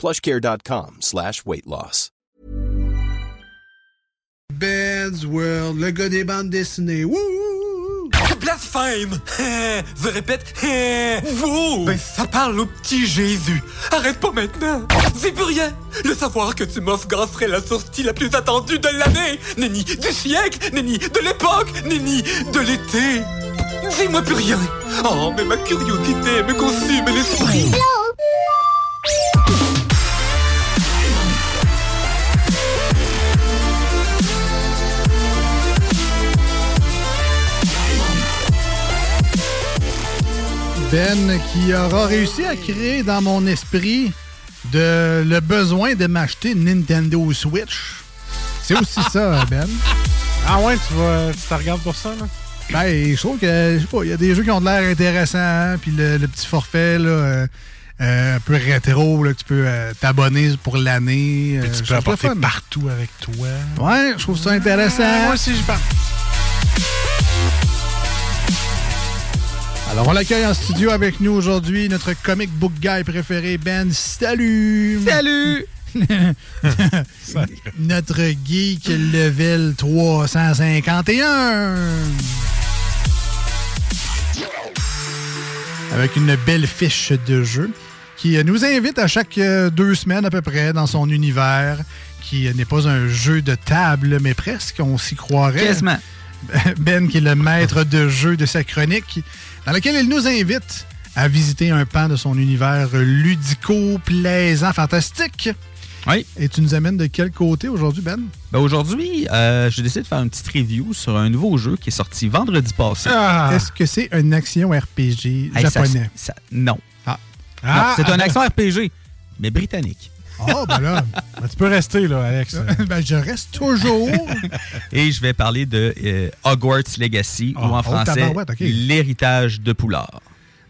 plushcare.com slash weight loss. Ben's World, le gars des bandes dessinées. Wouh! Blasphème! Hein, Je répète, wow! Ben, ça parle au petit Jésus. Arrête pas maintenant! C'est plus rien! Le savoir que tu m'offres serait la sortie la plus attendue de l'année! Nenni du siècle! Nenni de l'époque! Nenni de l'été! Dis-moi plus rien! Oh, mais ma curiosité me consume l'esprit! Ben qui aura réussi à créer dans mon esprit de, le besoin de m'acheter une Nintendo Switch. C'est aussi ça, Ben. Ah ouais, tu vas, tu te regardes pour ça, là? Ben, je trouve que, je sais pas, il y a des jeux qui ont de l'air intéressants, hein, puis le, le petit forfait, là, euh, euh, un peu rétro, là, que tu peux euh, t'abonner pour l'année. Puis tu je peux apporter partout avec toi. Ouais, je trouve ça intéressant. Moi aussi, je parle. Alors, on l'accueille en studio avec nous aujourd'hui, notre comic book guy préféré, Ben. Salut! Salut! notre geek level 351. Avec une belle fiche de jeu qui nous invite à chaque euh, deux semaines à peu près dans son univers, qui n'est pas un jeu de table, mais presque, on s'y croirait. Quasiment. Ben, qui est le maître de jeu de sa chronique, dans laquelle il nous invite à visiter un pan de son univers ludico, plaisant, fantastique. Oui. Et tu nous amènes de quel côté aujourd'hui, Ben? Ben aujourd'hui, euh, j'ai décidé de faire une petite review sur un nouveau jeu qui est sorti vendredi passé. Est-ce que c'est une action RPG Hey, japonais? ça- non. Ah. Non, Ah, c'est un ah, action RPG, mais britannique. Oh, ben là. Ben, tu peux rester, là, Alex. ben, je reste toujours. Et je vais parler de euh, Hogwarts Legacy, Oh, ou en oh, français, l'héritage de Poulard.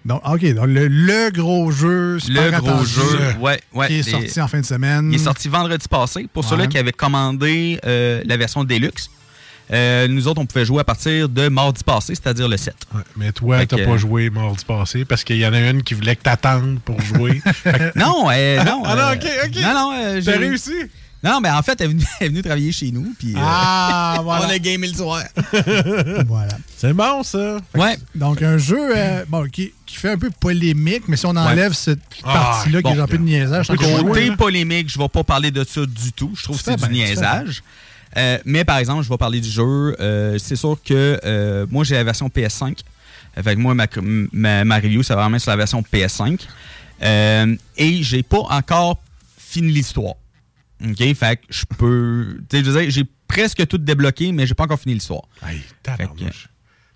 Donc, OK, donc le, le gros jeu, super Le gros jeu, ouais, ouais. qui est Les- sorti en fin de semaine. Il est sorti vendredi passé. Pour Ouais. ceux-là qui avaient commandé euh, la version Deluxe, euh, nous autres, on pouvait jouer à partir de mardi passé, c'est-à-dire le 7. Mais toi, t'as pas joué mardi passé parce qu'il y en a une qui voulait que t'attendes pour jouer. Que- Non, euh, non. Ah non, euh, ok, ok. Non, non, euh, T'as j'ai- réussi? Non, mais en fait, elle est venue, elle est venue travailler chez nous. Puis, euh, Ah, voilà. On a gamé le soir. voilà. C'est bon, ça. Ouais. Donc, un jeu euh, bon, qui, qui fait un peu polémique, mais si on enlève cette Ah, partie-là qui est un peu de niaisage, Côté joué. polémique, je ne vais pas parler de ça du tout. Je trouve que c'est du niaisage. Euh, mais par exemple, je vais parler du jeu. Euh, c'est sûr que euh, moi, j'ai la version PS5. Euh, Fait que moi, ma, ma, ma review, c'est vraiment sur la version PS5. Euh, et j'ai pas encore fini l'histoire. OK? Fait que je peux. Tu sais, je veux dire, j'ai presque tout débloqué, mais j'ai pas encore fini l'histoire. Hey, tabarnouche.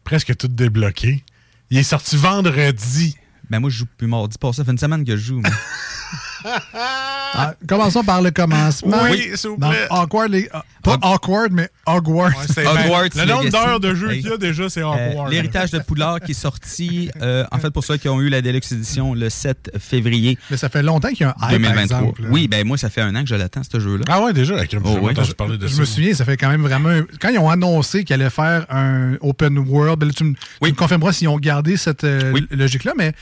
Presque tout débloqué. Il est sorti vendredi. Ben moi, je joue plus mardi passé. Ça fait une semaine que je joue. Ah, commençons par le commencement. Oui, s'il vous awkward, les- ah, pas awkward, mais Hogwarts. Ouais, Hogwarts le nombre d'heures de jeu Hey. qu'il y a déjà, c'est Euh, Hogwarts. L'héritage de Poulard qui est sorti, euh, en fait, pour ceux qui ont eu la Deluxe Edition le 7 février Mais ça fait longtemps qu'il y a un hype, par 2023. exemple. là. oui, ben moi, ça fait un an que je l'attends, ce jeu-là. Ah ouais, déjà, avec Oh, ouais. entendu parler de Je ça. me souviens, ça fait quand même vraiment. un- Quand ils ont annoncé qu'ils allaient faire un open world, ben là, tu, me, tu me confirmeras s'ils ont gardé cette euh, logique-là, mais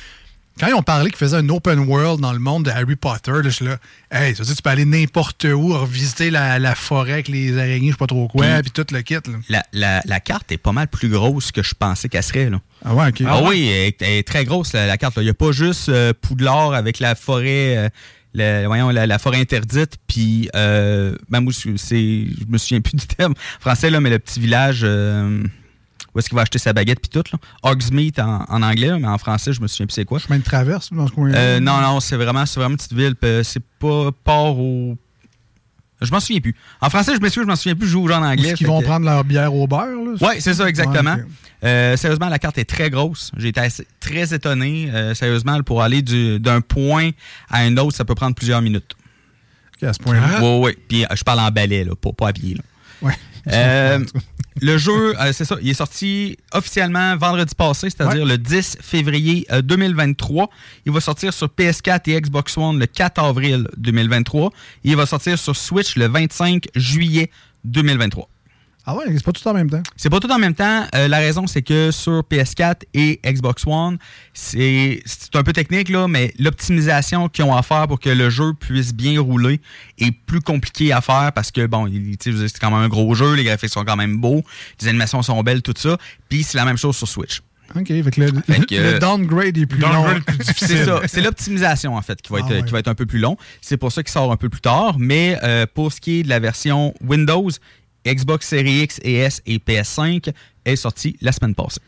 quand ils ont parlé qu'ils faisaient un open world dans le monde de Harry Potter, là, je suis là, hey, ça veut dire que tu peux aller n'importe où, revisiter la, la forêt avec les araignées, je sais pas trop quoi, Puis- tout le kit. là. La, la- la carte est pas mal plus grosse que je pensais qu'elle serait. Là. Ah ouais, ok. Ah oui, elle est, elle est très grosse, la, carte. Il n'y a pas juste euh, Poudlard avec la forêt. euh, voyons, la, forêt interdite, puis euh, ben, c'est, je me souviens plus du terme français, là, mais le petit village euh, où est-ce qu'il va acheter sa baguette, puis tout. Là? Hogsmeade en, en anglais, mais en français, je me souviens plus c'est quoi. Chemin de traverse dans ce coin euh, Non, non, c'est vraiment, c'est vraiment une petite ville. C'est pas port au je m'en souviens plus. En français, je m'excuse, je m'en souviens plus, je joue en anglais. Est-ce qu'ils vont prendre leur bière au beurre? Oui, c'est ça, exactement. Euh, sérieusement, la carte est très grosse. J'ai été très étonné. Euh, sérieusement, pour aller d'un point à un autre, ça peut prendre plusieurs minutes. à ce point-là? Oui, oui. Puis je parle en balai, là, pas, pas à pied. Oui. Euh, le jeu, euh, c'est ça, il est sorti officiellement vendredi passé, c'est-à-dire le 10 février 2023. Euh, il va sortir sur PS4 et Xbox One le 4 avril 2023. il va sortir sur Switch le 25 juillet 2023. Ah ouais, c'est pas tout en même temps. C'est pas tout en même temps. Euh, la raison, c'est que sur PS4 et Xbox One, c'est un peu technique, là, mais l'optimisation qu'ils ont à faire pour que le jeu puisse bien rouler est plus compliqué à faire parce que, bon, c'est quand même un gros jeu, les graphiques sont quand même beaux, les animations sont belles, tout ça. Puis c'est la même chose sur Switch. OK, avec le, le, downgrade est plus long. c'est ça. C'est l'optimisation, en fait, qui va, être, ah qui va être un peu plus long. C'est pour ça qu'il sort un peu plus tard. Mais euh, pour ce qui est de la version Windows, Xbox Series X et S et PS5 est sorti la semaine passée.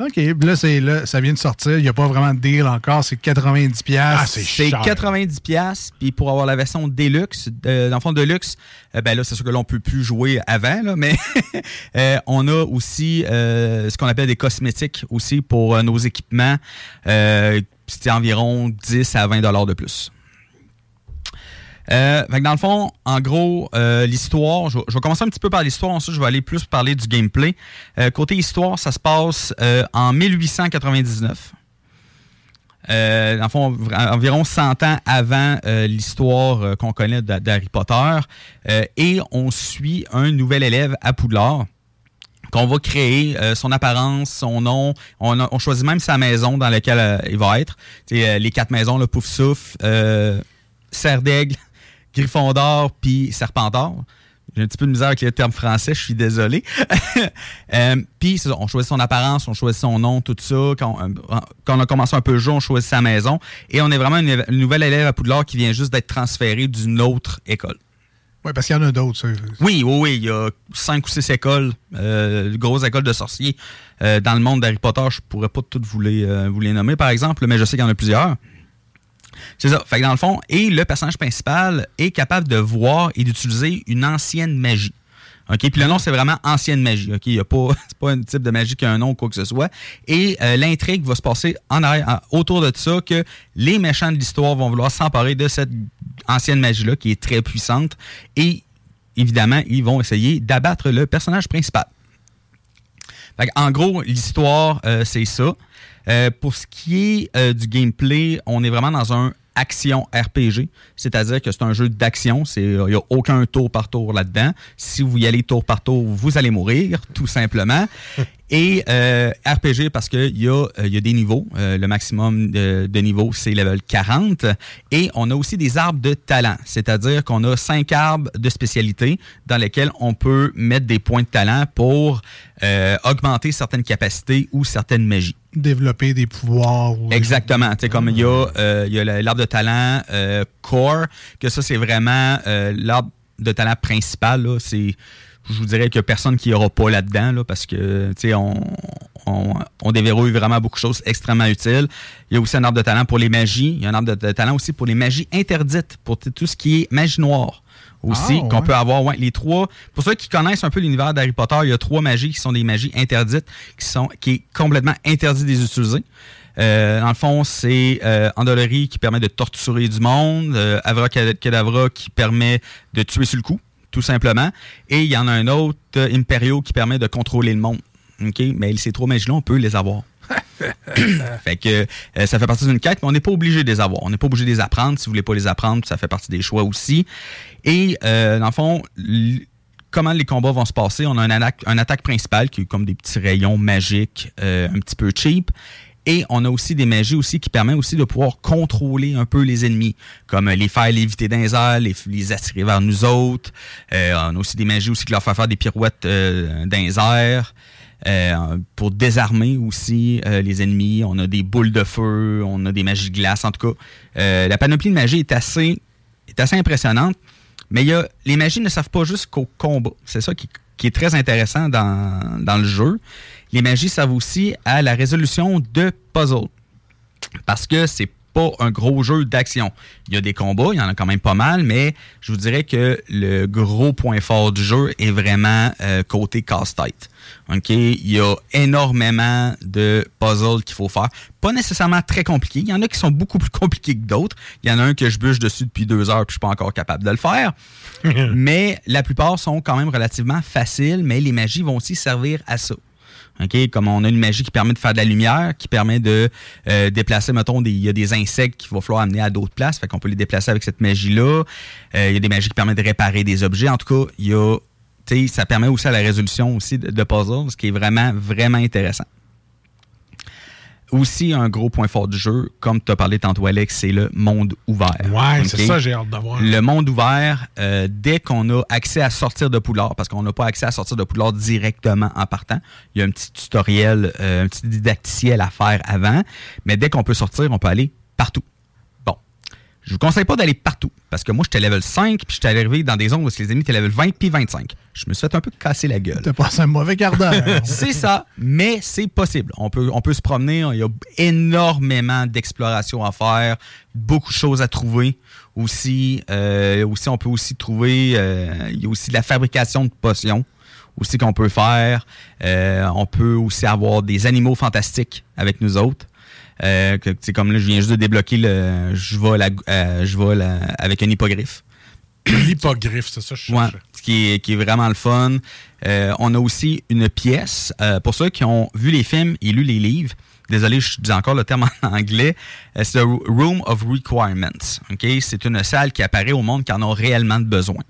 OK. Là, c'est là, ça vient de sortir. Il n'y a pas vraiment de deal encore. C'est 90$. Ah, c'est 90$. Puis pour avoir la version Deluxe, euh, dans le fond Deluxe, euh, ben là, c'est sûr que là, on ne peut plus jouer avant, là, mais euh, on a aussi ce qu'on appelle des cosmétiques aussi pour nos équipements. C'était environ 10 à 20$ de plus. Euh, dans le fond, en gros, euh, l'histoire, je, vais commencer un petit peu par l'histoire, ensuite je vais aller plus parler du gameplay. Euh, côté histoire, ça se passe en 1899. dans le fond, environ 100 ans avant l'histoire qu'on connaît d'Harry Potter. et on suit un nouvel élève à Poudlard qu'on va créer, son apparence, son nom. On, choisit même sa maison dans laquelle il va être. les quatre maisons, le Pouf Souffle, Serre d'Aigle, Gryffondor puis Serpentard. J'ai un petit peu de misère avec les termes français, je suis désolé. euh, puis, on choisit son apparence, on choisit son nom, tout ça. Quand, quand on a commencé un peu le jeu, on choisit sa maison. Et on est vraiment une, nouvelle élève à Poudlard qui vient juste d'être transférée d'une autre école. Oui, parce qu'il y en a d'autres. Oui, oui, oui. Il y a cinq ou six écoles, euh, grosses écoles de sorciers euh, dans le monde d'Harry Potter. Je pourrais pas toutes vous les, euh, vous les nommer, par exemple, mais je sais qu'il y en a plusieurs. C'est ça. Fait que dans le fond, et le personnage principal est capable de voir et d'utiliser une ancienne magie. OK? Puis le nom, c'est vraiment ancienne magie. OK? Il a pas, un type de magie qui a un nom ou quoi que ce soit. Et euh, l'intrigue va se passer en arrière, autour de ça que les méchants de l'histoire vont vouloir s'emparer de cette ancienne magie-là qui est très puissante. Et évidemment, ils vont essayer d'abattre le personnage principal. En gros, l'histoire, euh, c'est ça. Euh, pour ce qui est euh, du gameplay, on est vraiment dans un action RPG, c'est-à-dire que c'est un jeu d'action, il n'y a aucun tour par tour là-dedans. Si vous y allez tour par tour, vous allez mourir, tout simplement. Et euh, RPG parce qu'il y, a, y a des niveaux. le maximum de, de niveaux, c'est level 40. Et on a aussi des arbres de talent, c'est-à-dire qu'on a cinq arbres de spécialité dans lesquels on peut mettre des points de talent pour augmenter certaines capacités ou certaines magies développer des pouvoirs. Exactement. Tu comme il y a, euh, l'arbre de talent euh, core, que ça, c'est vraiment euh, l'arbre de talent principal. C'est, je vous dirais qu'il n'y a personne qui aura pas là-dedans, là, parce que, sais, on, on, déverrouille vraiment beaucoup de choses extrêmement utiles. Il y a aussi un arbre de talent pour les magies. Il y a un arbre de talent aussi pour les magies interdites, pour tout ce qui est magie noire aussi, ah, qu'on peut avoir. Ouais, les trois. Pour ceux qui connaissent un peu l'univers d'Harry Potter, il y a trois magies qui sont des magies interdites, qui sont qui est complètement interdit de les utiliser. Euh, dans le fond, c'est euh, qui permet de torturer du monde, euh, Avra Kedavra qui permet de tuer sur le coup, tout simplement. Et il y en a un autre, euh, Imperio, qui permet de contrôler le monde. OK? Mais ces trois magies-là, on peut les avoir. fait que euh, ça fait partie d'une quête, mais on n'est pas obligé de les avoir. On n'est pas obligé de les apprendre. Si vous voulez pas les apprendre, ça fait partie des choix aussi. Et euh, dans le fond, comment les combats vont se passer? On a un attaque, principale qui est comme des petits rayons magiques euh, un petit peu cheap. Et on a aussi des magies aussi qui permettent aussi de pouvoir contrôler un peu les ennemis, comme les faire léviter dans les les, attirer vers nous autres. on a aussi des magies aussi qui leur font faire des pirouettes dans les. Euh, pour désarmer aussi euh, les ennemis. On a des boules de feu, on a des magies de glace. En tout cas, euh, la panoplie de magie est assez impressionnante. Mais y a, les magies ne servent pas juste qu'au combat. C'est ça qui, est très intéressant dans, dans le jeu. Les magies servent aussi à la résolution de puzzles. Parce que c'est pas un gros jeu d'action. Il y a des combats, il y en a quand même pas mal, mais je vous dirais que le gros point fort du jeu est vraiment euh, côté casse-tête. OK? Il y a énormément de puzzles qu'il faut faire. Pas nécessairement très compliqués. Il y en a qui sont beaucoup plus compliqués que d'autres. Il y en a un que je bûche dessus depuis deux heures puis je suis pas encore capable de le faire. mais la plupart sont quand même relativement faciles, mais les magies vont aussi servir à ça. Comme on a une magie qui permet de faire de la lumière, qui permet de euh, déplacer, mettons, il y a des insectes qu'il va falloir amener à d'autres places, fait qu'on peut les déplacer avec cette magie-là. Euh, il y a des magies qui permettent de réparer des objets. En tout cas, il y a, ça permet aussi à la résolution aussi de puzzles, ce qui est vraiment, vraiment intéressant aussi un gros point fort du jeu, comme tu as parlé tantôt, Alex, c'est le monde ouvert. Ouais, c'est ça, j'ai hâte d'avoir. Le monde ouvert, euh, dès qu'on a accès à sortir de Poulard, parce qu'on n'a pas accès à sortir de Poulard directement en partant, il y a un petit tutoriel, euh, un petit didacticiel à faire avant, mais dès qu'on peut sortir, on peut aller partout. Je vous conseille pas d'aller partout. Parce que moi, j'étais level 5, puis j'étais arrivé dans des zones où les ennemis étaient level 20 puis 25. Je me suis fait un peu casser la gueule. T'as passé un mauvais quart d'heure. c'est ça, mais c'est possible. On peut, on peut se promener. Il y a énormément d'exploration à faire, beaucoup de choses à trouver. Aussi, euh, aussi on peut aussi trouver, euh, il y a aussi de la fabrication de potions aussi qu'on peut faire. Euh, on peut aussi avoir des animaux fantastiques avec nous autres. Euh, c'est comme là, je viens juste de débloquer le. Je vais, la, euh, je vais avec un hippogriffe. L'hippogriffe, c'est ça, je ouais, ce qui est, qui est vraiment le fun. Euh, on a aussi une pièce. pour ceux qui ont vu les films et lu les livres, désolé, je dis encore le terme en anglais, c'est le Room of Requirements. Okay? C'est une salle qui apparaît au monde qui en a réellement besoin.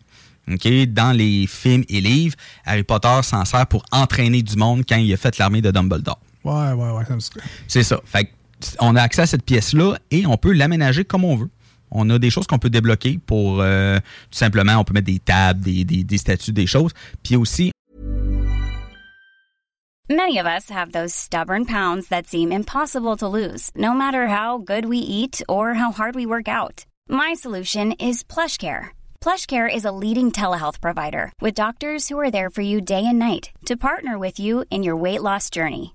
Okay? Dans les films et livres, Harry Potter s'en sert pour entraîner du monde quand il a fait l'armée de Dumbledore. Ouais, ouais, ouais. C'est ça. Fait on a accès à cette pièce-là et on peut l'aménager comme on veut. On a des choses qu'on peut débloquer pour euh, tout simplement, on peut mettre des tables, des, des, des choses. Puis aussi. Many of us have those stubborn pounds that seem impossible to lose, no matter how good we eat or how hard we work out. My solution is PlushCare. PlushCare is a leading telehealth provider with doctors who are there for you day and night to partner with you in your weight loss journey.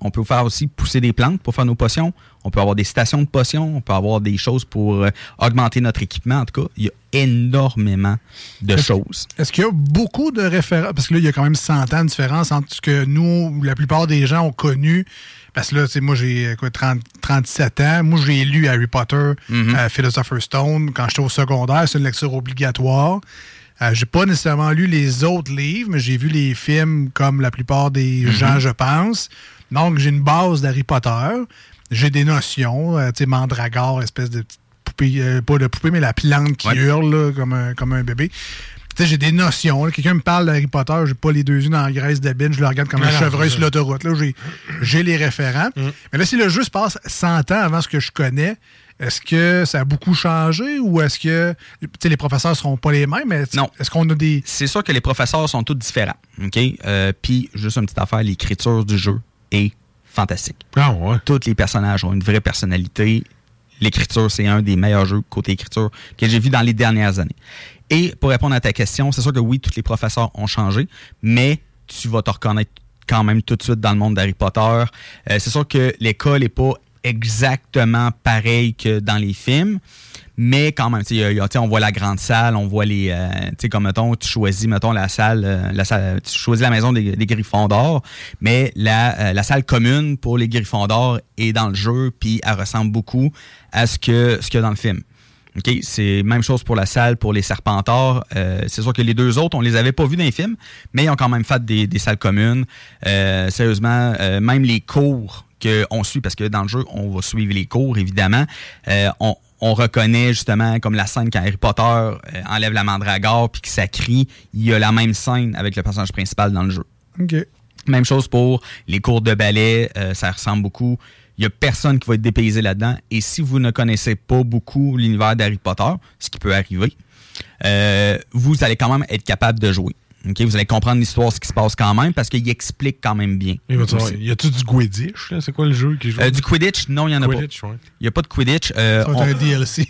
On peut faire aussi pousser des plantes pour faire nos potions. On peut avoir des stations de potions. On peut avoir des choses pour euh, augmenter notre équipement. En tout cas, il y a énormément de choses. Est-ce qu'il y a beaucoup de références? Parce que là, il y a quand même 100 ans de différence entre ce que nous, la plupart des gens ont connu. Parce que là, moi, j'ai 37 ans. Moi, j'ai lu Harry Potter, mm Philosopher's Stone, quand j'étais au secondaire. C'est une lecture obligatoire. Euh, j'ai pas nécessairement lu les autres livres, mais j'ai vu les films comme la plupart des mm-hmm. gens, je pense. Donc, j'ai une base d'Harry Potter. J'ai des notions, euh, tu sais, mandragore, espèce de petite poupée, euh, pas de poupée, mais la plante qui hurle comme, un, comme un bébé. Tu sais, j'ai des notions. Quelqu'un me parle d'Harry Potter, j'ai pas les deux yeux dans la graisse d'abine, je le regarde comme un chevreuil sur l'autoroute. Là, j'ai les référents. Mm. Mais là, si le jeu se passe 100 ans avant ce que je connais, est-ce que ça a beaucoup changé ou est-ce que les professeurs seront pas les mêmes? Non. Est-ce qu'on a des. C'est sûr que les professeurs sont tous différents. OK? Euh, Puis, juste une petite affaire, l'écriture du jeu est fantastique. Ah ouais. Tous les personnages ont une vraie personnalité. L'écriture, c'est un des meilleurs jeux côté écriture que j'ai vu dans les dernières années. Et pour répondre à ta question, c'est sûr que oui, tous les professeurs ont changé, mais tu vas te reconnaître quand même tout de suite dans le monde d'Harry Potter. Euh, c'est sûr que l'école n'est pas exactement pareille que dans les films, mais quand même, on voit la grande salle, on voit les, euh, tu sais, comme mettons, tu choisis, mettons, la salle, euh, la salle, tu choisis la maison des, Griffons d'or, mais la, euh, la salle commune pour les Griffons d'or est dans le jeu, puis elle ressemble beaucoup à ce que ce qu'il y a dans le film. OK? C'est même chose pour la salle, pour les Serpentards. Euh, c'est sûr que les deux autres, on les avait pas vus dans les films, mais ils ont quand même fait des, des salles communes. Euh, sérieusement, euh, même les cours qu'on suit, parce que dans le jeu, on va suivre les cours, évidemment. Euh, on, on reconnaît justement comme la scène quand Harry Potter euh, enlève la mandragore puis que ça crie, il y a la même scène avec le personnage principal dans le jeu. OK. Même chose pour les cours de ballet, euh, ça ressemble beaucoup. Il n'y a personne qui va être dépaysé là-dedans. Et si vous ne connaissez pas beaucoup l'univers d'Harry Potter, ce qui peut arriver, euh, vous allez quand même être capable de jouer. OK, vous allez comprendre l'histoire, ce qui se passe quand même, parce qu'il explique quand même bien. Il y a-tu du Quidditch? C'est quoi le jeu qui joue? Euh, du Quidditch, non, il n'y en a Quidditch, pas. ouais. Il n'y a pas de Quidditch. Euh, Ça va être on- un DLC.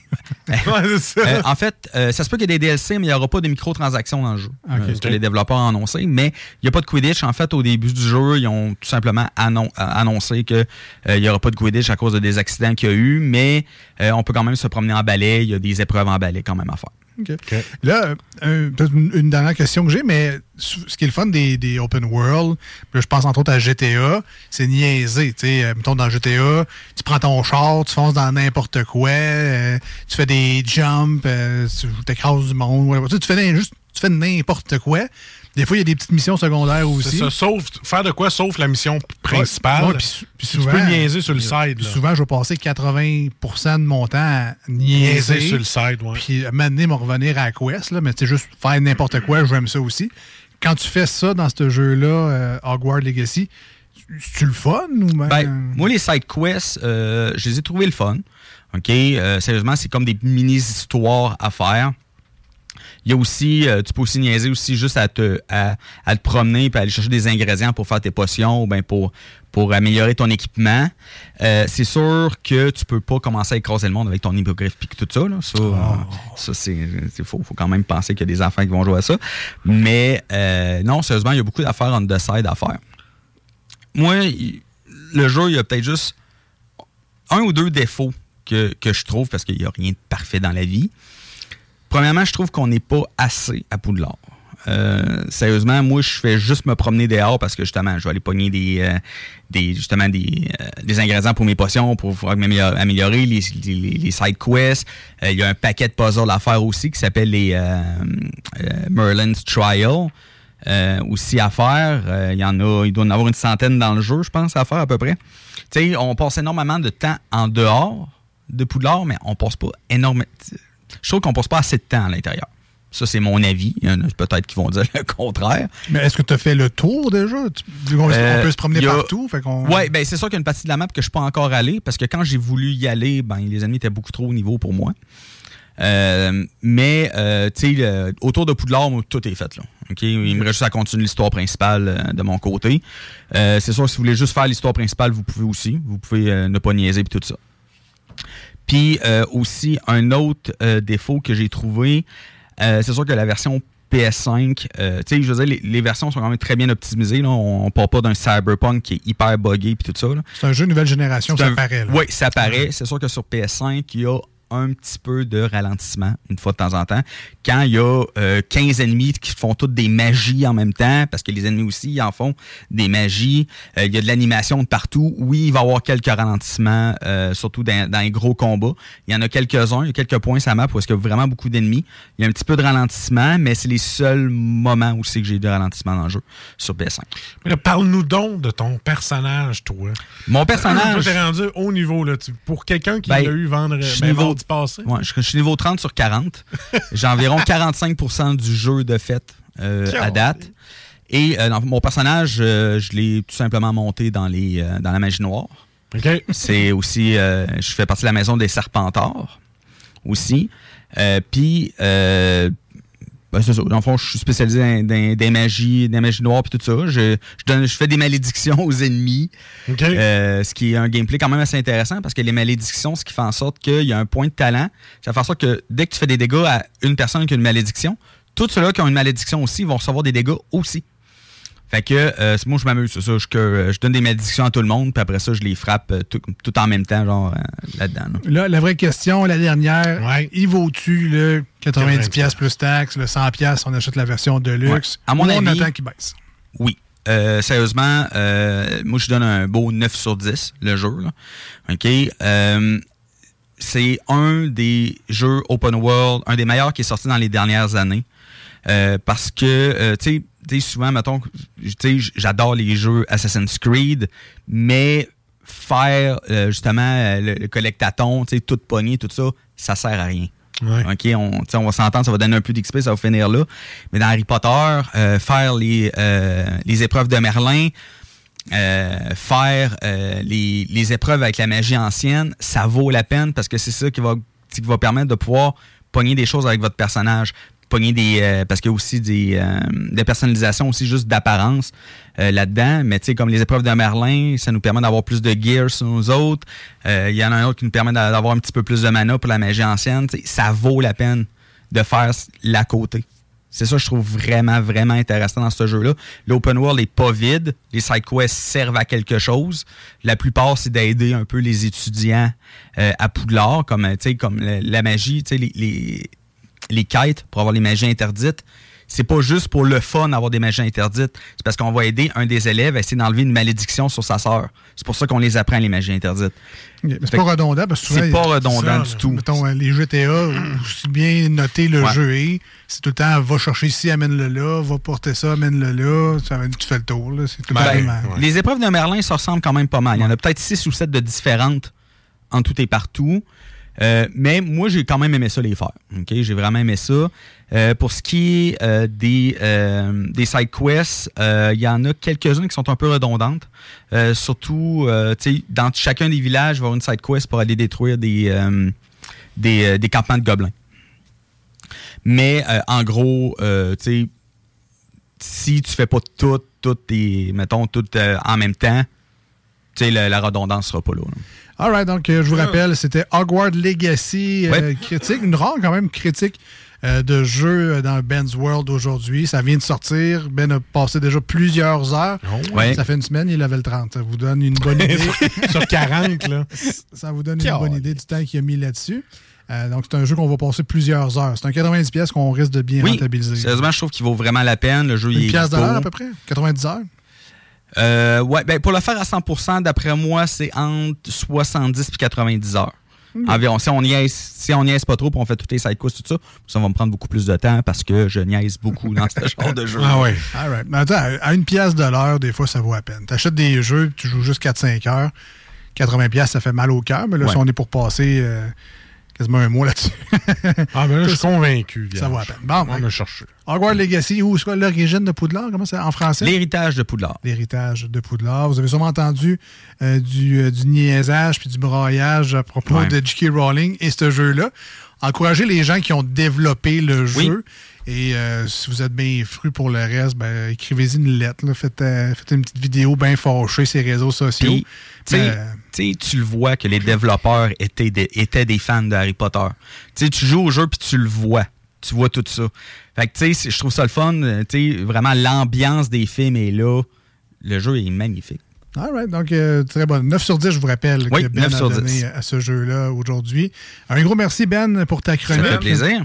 Ça. Euh, en fait, euh, ça se peut qu'il y ait des DLC, mais il n'y aura pas de microtransactions dans le jeu. Euh, ce que les développeurs ont annoncé. Mais il n'y a pas de Quidditch. En fait, au début du jeu, ils ont tout simplement annon- euh, annoncé qu'il n'y aura pas de Quidditch à cause de des accidents qu'il y a eu. Mais euh, on peut quand même se promener en balai. Il y a des épreuves en balai quand même à faire. Là, euh, peut-être une, une dernière question que j'ai, mais ce qui est le fun des, des open world, là, je pense entre autres à GTA, c'est niaiser. Tu sais, euh, mettons dans GTA, tu prends ton char, tu fonces dans n'importe quoi, euh, tu fais des jumps, euh, tu t'écrases du monde, whatever. Tu fais juste tu fais n'importe quoi. Des fois, il y a des petites missions secondaires aussi. ça, sauf, faire de quoi sauf la mission principale. Ouais, puis puis tu souvent- peux niaiser sur le side. Là. Souvent, je vais passer 80% de mon temps à niaiser. Niaiser sur le side, ouais. Puis donné, me revenir à la quest, là, mais c'est juste faire n'importe quoi, j'aime ça aussi. Quand tu fais ça dans ce jeu-là, euh, Hogwarts Legacy, c'est-tu le fun ou même... Ben, moi, les side quests, euh, je les ai trouvés le fun. OK? Euh, sérieusement, c'est comme des mini-histoires à faire. Il y a aussi, euh, tu peux aussi niaiser aussi juste à te, à, à te promener puis aller chercher des ingrédients pour faire tes potions ou ben pour, pour améliorer ton équipement. Euh, c'est sûr que tu peux pas commencer à écraser le monde avec ton hippogriffe puis tout ça. Là. Ça, ça c'est, faux. faut quand même penser qu'il y a des enfants qui vont jouer à ça. Mais euh, non, sérieusement, il y a beaucoup d'affaires on the side à faire. Moi, il- le jeu, il y a peut-être juste un ou deux défauts que, que je trouve, parce qu'il n'y a rien de parfait dans la vie. Premièrement, je trouve qu'on n'est pas assez à Poudlard. Euh, sérieusement, moi, je fais juste me promener dehors parce que justement, je vais aller pogner des, euh, des justement des, euh, des ingrédients pour mes potions pour améliorer les, side quests. Il y a un paquet de puzzles à faire aussi qui s'appelle les Merlin's Trial. aussi à faire. Il y en a, il doit en avoir une centaine dans le jeu, je pense, à faire à peu près. Tu sais, on passe énormément de temps en dehors de Poudlard, mais on passe pas énormément. Je trouve qu'on passe pas assez de temps à l'intérieur. Ça, c'est mon avis. Il y en a peut-être qui vont dire le contraire. Mais est-ce que tu as fait le tour déjà? On, Euh, on peut se promener a- partout. Ouais, ben c'est sûr qu'il y a une partie de la map que je suis pas encore allé parce que quand j'ai voulu y aller, ben les ennemis étaient beaucoup trop au niveau pour moi. Euh, mais euh, tu sais, autour de Poudlard, tout est fait là. Il me reste juste à continuer l'histoire principale de mon côté. C'est sûr, si vous voulez juste faire l'histoire principale, vous pouvez aussi. Vous pouvez ne pas niaiser et tout ça. Puis euh, aussi, un autre euh, défaut que j'ai trouvé, euh, c'est sûr que la version PS5, euh, tu sais, je veux dire, les, les versions sont quand même très bien optimisées. Là. On, on part pas d'un Cyberpunk qui est hyper buggé puis tout ça. C'est un jeu nouvelle génération, ça un- paraît. là. Oui, ça paraît. C'est sûr que sur PS5, il y a un petit peu de ralentissement une fois de temps en temps. Quand il y a euh, 15 ennemis qui font toutes des magies en même temps, parce que les ennemis aussi ils en font des magies, euh, il y a de l'animation de partout. Oui, il va y avoir quelques ralentissements, euh, surtout dans, dans les gros combats. Il y en a quelques-uns, il y a quelques points sur la map où est-ce qu'il y a vraiment beaucoup d'ennemis. Il y a un petit peu de ralentissement, mais c'est les seuls moments où c'est que j'ai eu de ralentissement dans le jeu sur PS5. Mais là, Parle-nous donc de ton personnage, toi. Mon personnage... Toi, t'es rendu au niveau, là. tu- pour quelqu'un qui Ben, l'a eu vendre, ben, mardi passé. Ouais, je, je suis niveau 30 sur 40. J'ai environ 45% du jeu de fait euh, à date. Et euh, mon personnage, euh, je l'ai tout simplement monté dans, les, dans la magie noire. C'est aussi, je fais partie de la maison des Serpentards aussi. Puis, euh, ben, c'est ça. Dans le fond, je suis spécialisé dans, dans- des magies, des magies noires puis tout ça. Je, je, donne, je fais des malédictions aux ennemis. Euh, ce qui est un gameplay quand même assez intéressant parce que les malédictions, ce qui fait en sorte qu'il y a un point de talent, ça fait en sorte que dès que tu fais des dégâts à une personne qui a une malédiction, tous ceux-là qui ont une malédiction aussi vont recevoir des dégâts aussi. Fait que euh, c'est- moi je m'amuse, c'est ça. Je, que, euh, je donne des malédictions à tout le monde, puis après ça, je les frappe euh, tout, tout en même temps, genre là-dedans. là. Là, la vraie question, la dernière, il vaut-tu le 90$ piastres plus taxes, le 100$, piastres, on achète la version de luxe, Ouais. À mon ou on avis- attend qu'il baisse? Oui. Euh, sérieusement, euh, moi je donne un beau 9 sur 10, le jeu. là. OK? Euh, c'est un des jeux open world, un des meilleurs qui est sorti dans les dernières années. Euh, parce que, euh, tu sais, souvent, mettons, j'adore les jeux Assassin's Creed, mais faire justement le, le collectaton, tu sais, tout pogné, tout ça, ça sert à rien. OK, on, on va s'entendre, ça va donner un peu d'XP, ça va finir là. Mais dans Harry Potter, faire les, les épreuves de Merlin, euh, faire euh, les, les, épreuves avec la magie ancienne, ça vaut la peine parce que c'est ça qui va, qui va permettre de pouvoir pogner des choses avec votre personnage. Pogner des. Euh, parce qu'il y a aussi des, des personnalisations aussi juste d'apparence là-dedans. Mais tu sais, comme les épreuves de Merlin, ça nous permet d'avoir plus de gears sur nous autres. Il y en a un autre qui nous permet d'avoir un petit peu plus de mana pour la magie ancienne. ça vaut la peine de faire la côté. C'est ça que je trouve vraiment, vraiment intéressant dans ce jeu-là. L'open world n'est pas vide. Les side quests servent à quelque chose. La plupart, c'est d'aider un peu les étudiants euh, à Poudlard, comme, comme la, magie, les, les, les quêtes pour avoir les magies interdites c'est pas juste pour le fun d'avoir des magies interdites. C'est parce qu'on va aider un des élèves à essayer d'enlever une malédiction sur sa sœur. C'est pour ça qu'on les apprend, les magies interdites. c'est pas redondant parce que C'est pas redondant du tout. Mettons, euh, les GTA, aussi bien noté le jeu est, c'est tout le temps va chercher ici, amène-le là, va porter ça, amène-le là, ça, tu fais le tour. Là. Tout ben, Les épreuves de Merlin, ça ressemble quand même pas mal. Il y en a peut-être six ou sept de différentes en tout et partout. Euh, mais moi, j'ai quand même aimé ça les faire. J'ai vraiment aimé ça. Euh, pour ce qui est euh, des, des side quests, il y en a quelques-unes qui sont un peu redondantes. surtout, dans chacun des villages, il va y avoir une side quest pour aller détruire des, des, des, campements de gobelins. Mais en gros, si tu fais pas tout, tout tes, mettons, tout en même temps, la, la redondance sera pas là. All right, donc euh, je vous rappelle, c'était Hogwarts Legacy, euh, critique, une rare quand même critique euh, de jeu dans Ben's World aujourd'hui. Ça vient de sortir. Ben a passé déjà plusieurs heures. Oh, ça fait une semaine, il est level 30. Ça vous donne une bonne idée. Sur 40, là. Ça vous donne une bonne idée du temps qu'il a mis là-dessus. donc, c'est un jeu qu'on va passer plusieurs heures. C'est un 90 pièces qu'on risque de bien rentabiliser. Sérieusement, je trouve qu'il vaut vraiment la peine. Le jeu, une il est pièce à peu près? 90 heures? Euh, ouais, ben pour le faire à 100%, d'après moi, c'est entre 70 et 90 heures. Environ. Si on niaise, si on niaise pas trop, puis on fait toutes les side quests, tout ça, ça va me prendre beaucoup plus de temps parce que je niaise beaucoup dans ce genre de jeu. Ah oui. All right. Mais attends, à une pièce de l'heure, des fois, ça vaut à peine. Tu achètes des jeux, tu joues juste 4-5 heures. 80 pièces, ça fait mal au cœur, mais là, si on est pour passer euh, quasiment un mois là-dessus. ah, mais là, je suis convaincu. Ça vaut à peine. Bon, on a cherché. Hogwarts Legacy, où est l'origine de Poudlard? Comment c'est en français? L'héritage de Poudlard. L'héritage de Poudlard. Vous avez sûrement entendu euh, du, euh, du, niaisage puis du broyage à propos de J.K. Rowling et ce jeu-là. Encouragez les gens qui ont développé le jeu. Et euh, si vous êtes bien fru pour le reste, ben, écrivez-y une lettre. Faites, faites, une petite vidéo bien fâchée sur les réseaux sociaux. tu tu le vois que les développeurs étaient des, étaient des fans de Harry Potter. tu joues au jeu puis tu le vois. Tu vois tout ça. Fait que, tu sais, je trouve ça le fun. Euh, vraiment, l'ambiance des films est là. Le jeu est magnifique. All right, donc euh, très bon. 9 sur 10, je vous rappelle que Ben a donné à ce jeu-là aujourd'hui. Un gros merci, Ben, pour ta chronique. Ça fait plaisir.